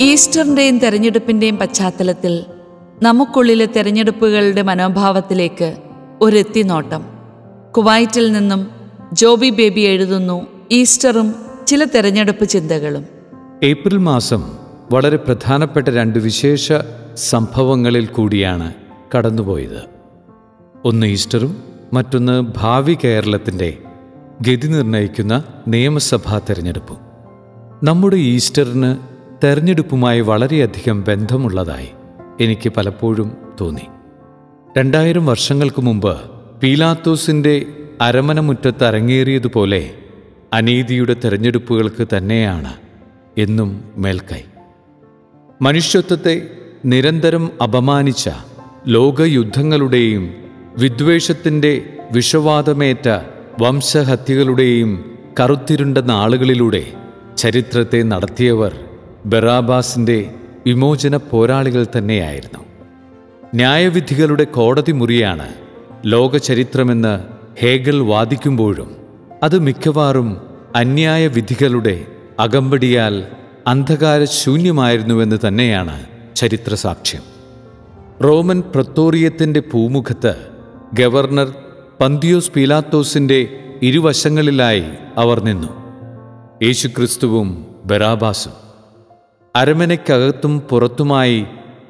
ഈസ്റ്ററിന്റെയും തെരഞ്ഞെടുപ്പിന്റെയും പശ്ചാത്തലത്തിൽ നമുക്കുള്ളിലെ തെരഞ്ഞെടുപ്പുകളുടെ മനോഭാവത്തിലേക്ക് ഒരെത്തിനോട്ടം കുവൈറ്റിൽ നിന്നും ജോബി ബേബി എഴുതുന്നു ഈസ്റ്ററും ചില തെരഞ്ഞെടുപ്പ് ചിന്തകളും. ഏപ്രിൽ മാസം വളരെ പ്രധാനപ്പെട്ട രണ്ട് വിശേഷ സംഭവങ്ങളിൽ കൂടിയാണ് കടന്നുപോയത്. ഒന്ന് ഈസ്റ്ററും മറ്റൊന്ന് ഭാവി കേരളത്തിന്റെ ഗതി നിർണയിക്കുന്ന നിയമസഭാ തെരഞ്ഞെടുപ്പും. നമ്മുടെ ഈസ്റ്ററിന് തെരഞ്ഞെടുപ്പുമായി വളരെയധികം ബന്ധമുള്ളതായി എനിക്ക് പലപ്പോഴും തോന്നി. രണ്ടായിരം വർഷങ്ങൾക്ക് മുമ്പ് പീലാത്തോസിന്റെ അരമന മുറ്റത്ത് അരങ്ങേറിയതുപോലെ അനീതിയുടെ തെരഞ്ഞെടുപ്പുകൾക്ക് തന്നെയാണ് എന്നും മേൽക്കൈ. മനുഷ്യത്വത്തെ നിരന്തരം അപമാനിച്ച ലോകയുദ്ധങ്ങളുടെയും വിദ്വേഷത്തിന്റെ വിഷവാദമേറ്റ വംശഹത്യകളുടെയും കറുത്തിരുണ്ട നാളുകളിലൂടെ ചരിത്രത്തെ നടത്തിയവർ ബറാബാസിന്റെ വിമോചന പോരാളികൾ തന്നെയായിരുന്നു. ന്യായവിധികളുടെ കോടതി മുറിയാണ് ലോകചരിത്രമെന്ന് ഹേഗൽ വാദിക്കുമ്പോഴും അത് മിക്കവാറും അന്യായ വിധികളുടെ അകമ്പടിയാൽ അന്ധകാരശൂന്യമായിരുന്നുവെന്ന് തന്നെയാണ് ചരിത്രസാക്ഷ്യം. റോമൻ പ്രത്തോറിയത്തിന്റെ പൂമുഖത്ത് ഗവർണർ പന്തിയോസ് പീലാത്തോസിന്റെ ഇരുവശങ്ങളിലായി അവർ നിന്നു. യേശുക്രിസ്തുവും ബറാബാസും. അരമനയ്ക്കകത്തും പുറത്തുമായി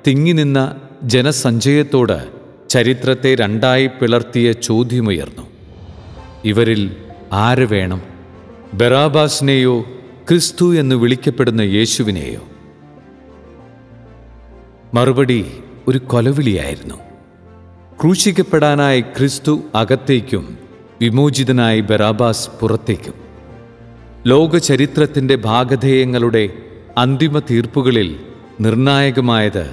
തിങ്ങിനിന്ന ജനസഞ്ചയത്തോട് ചരിത്രത്തെ രണ്ടായി പിളർത്തിയ ചോദ്യമുയർന്നു. ഇവരിൽ ആര് വേണം? ബറാബാസിനെയോ ക്രിസ്തു എന്ന് വിളിക്കപ്പെടുന്ന യേശുവിനെയോ? മറുപടി ഒരു കൊലവിളിയായിരുന്നു. ക്രൂശിക്കപ്പെടാനായി ക്രിസ്തു അകത്തേക്കും വിമോചിതനായി ബറാബാസ് പുറത്തേക്കും. ലോകചരിത്രത്തിന്റെ ഭാഗധേയങ്ങളുടെ അന്തിമ തീർപ്പുകളിൽ നിർണായകമായത്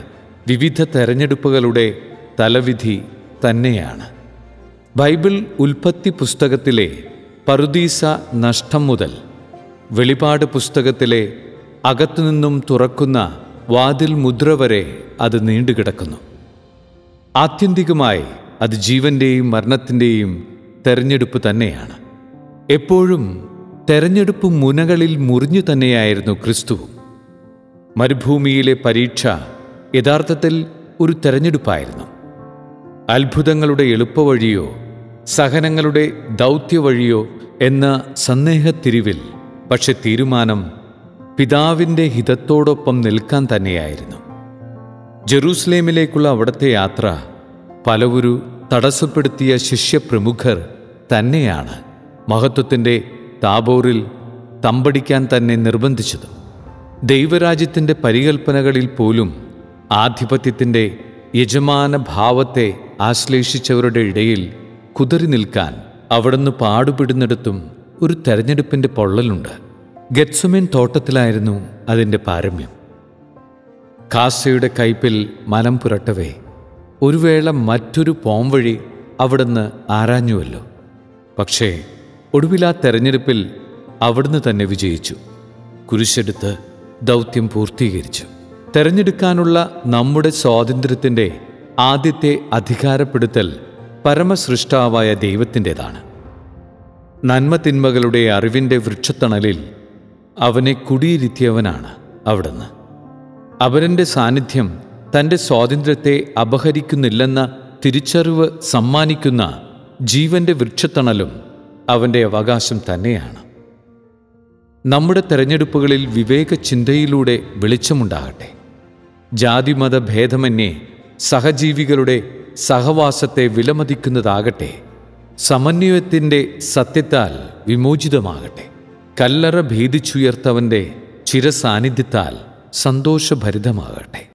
വിവിധ തെരഞ്ഞെടുപ്പുകളുടെ തലവിധി തന്നെയാണ്. ബൈബിൾ ഉൽപ്പത്തി പുസ്തകത്തിലെ പറുദീസ നഷ്ടം മുതൽ വെളിപാട് പുസ്തകത്തിലെ അകത്തുനിന്നും തുറക്കുന്ന വാതിൽ മുദ്ര വരെ അത് നീണ്ടുകിടക്കുന്നു. ആത്യന്തികമായി അത് ജീവന്റെയും മരണത്തിന്റെയും തെരഞ്ഞെടുപ്പ് തന്നെയാണ്. എപ്പോഴും തെരഞ്ഞെടുപ്പ് മുനകളിൽ മുറിഞ്ഞു തന്നെയായിരുന്നു ക്രിസ്തുവും. മരുഭൂമിയിലെ പരീക്ഷ യഥാർത്ഥത്തിൽ ഒരു തെരഞ്ഞെടുപ്പായിരുന്നു. അത്ഭുതങ്ങളുടെ എളുപ്പവഴിയോ സഹനങ്ങളുടെ ദൗത്യവഴിയോ എന്ന സന്ദേഹത്തിരിവിൽ പക്ഷെ തീരുമാനം പിതാവിന്റെ ഹിതത്തോടൊപ്പം നിൽക്കാൻ തന്നെയായിരുന്നു. ജെറൂസലേമിലേക്കുള്ള അവിടുത്തെ യാത്ര പലവരു തടസ്സപ്പെടുത്തിയ ശിഷ്യപ്രമുഖർ തന്നെയാണ് മഹത്വത്തിന്റെ താബോറിൽ തമ്പടിക്കാൻ തന്നെ നിർബന്ധിച്ചത്. ദൈവരാജ്യത്തിന്റെ പരികൽപ്പനകളിൽ പോലും ആധിപത്യത്തിന്റെ യജമാന ഭാവത്തെ ആശ്ലേഷിച്ചവരുടെ ഇടയിൽ കുതിറി നിൽക്കാൻ അവിടുന്ന് പാടുപെടുന്നിടത്തും ഒരു തെരഞ്ഞെടുപ്പിന്റെ പൊള്ളലുണ്ട്. ഗെറ്റ്സുമേൻ തോട്ടത്തിലായിരുന്നു അതിന്റെ പാരമ്യം. കാസയുടെ കൈപ്പിൽ മനം പുരട്ടവേ ഒരു വേള മറ്റൊരു പോംവഴി അവിടുന്ന് ആരാഞ്ഞുവല്ലോ. പക്ഷേ ഒടുവിൽ ആ തെരഞ്ഞെടുപ്പിൽ അവിടുന്ന് തന്നെ വിജയിച്ചു. കുരിശെടുത്ത് ദൗത്യം പൂർത്തീകരിച്ചു. തെരഞ്ഞെടുക്കാനുള്ള നമ്മുടെ സ്വാതന്ത്ര്യത്തിന്റെ ആദ്യത്തെ അധികാരപ്പെടുത്തൽ പരമസൃഷ്ടാവായ ദൈവത്തിന്റെതാണ്. നന്മതിന്മകളുടെ അറിവിന്റെ വൃക്ഷത്തണലിൽ അവനെ കുടിയിരുത്തിയവനാണ് അവിടുന്ന്. അവരന്റെ സാന്നിധ്യം തന്റെ സ്വാതന്ത്ര്യത്തെ അപഹരിക്കുന്നില്ലെന്ന തിരിച്ചറിവ് സമ്മാനിക്കുന്ന ജീവന്റെ വൃക്ഷത്തണലും അവന്റെ അവകാശം തന്നെയാണ്. നമ്മുടെ തെരഞ്ഞെടുപ്പുകളിൽ വിവേക ചിന്തയിലൂടെ വെളിച്ചമുണ്ടാകട്ടെ. ജാതിമത ഭേദമന്യേ സഹജീവികളുടെ സഹവാസത്തെ വിലമതിക്കുന്നതാകട്ടെ. സമന്വയത്തിന്റെ സത്യത്താൽ വിമോചിതമാകട്ടെ. കല്ലറ ഭേദിച്ചുയർത്തവന്റെ ചിരസാന്നിധ്യത്താൽ സന്തോഷഭരിതമാകട്ടെ.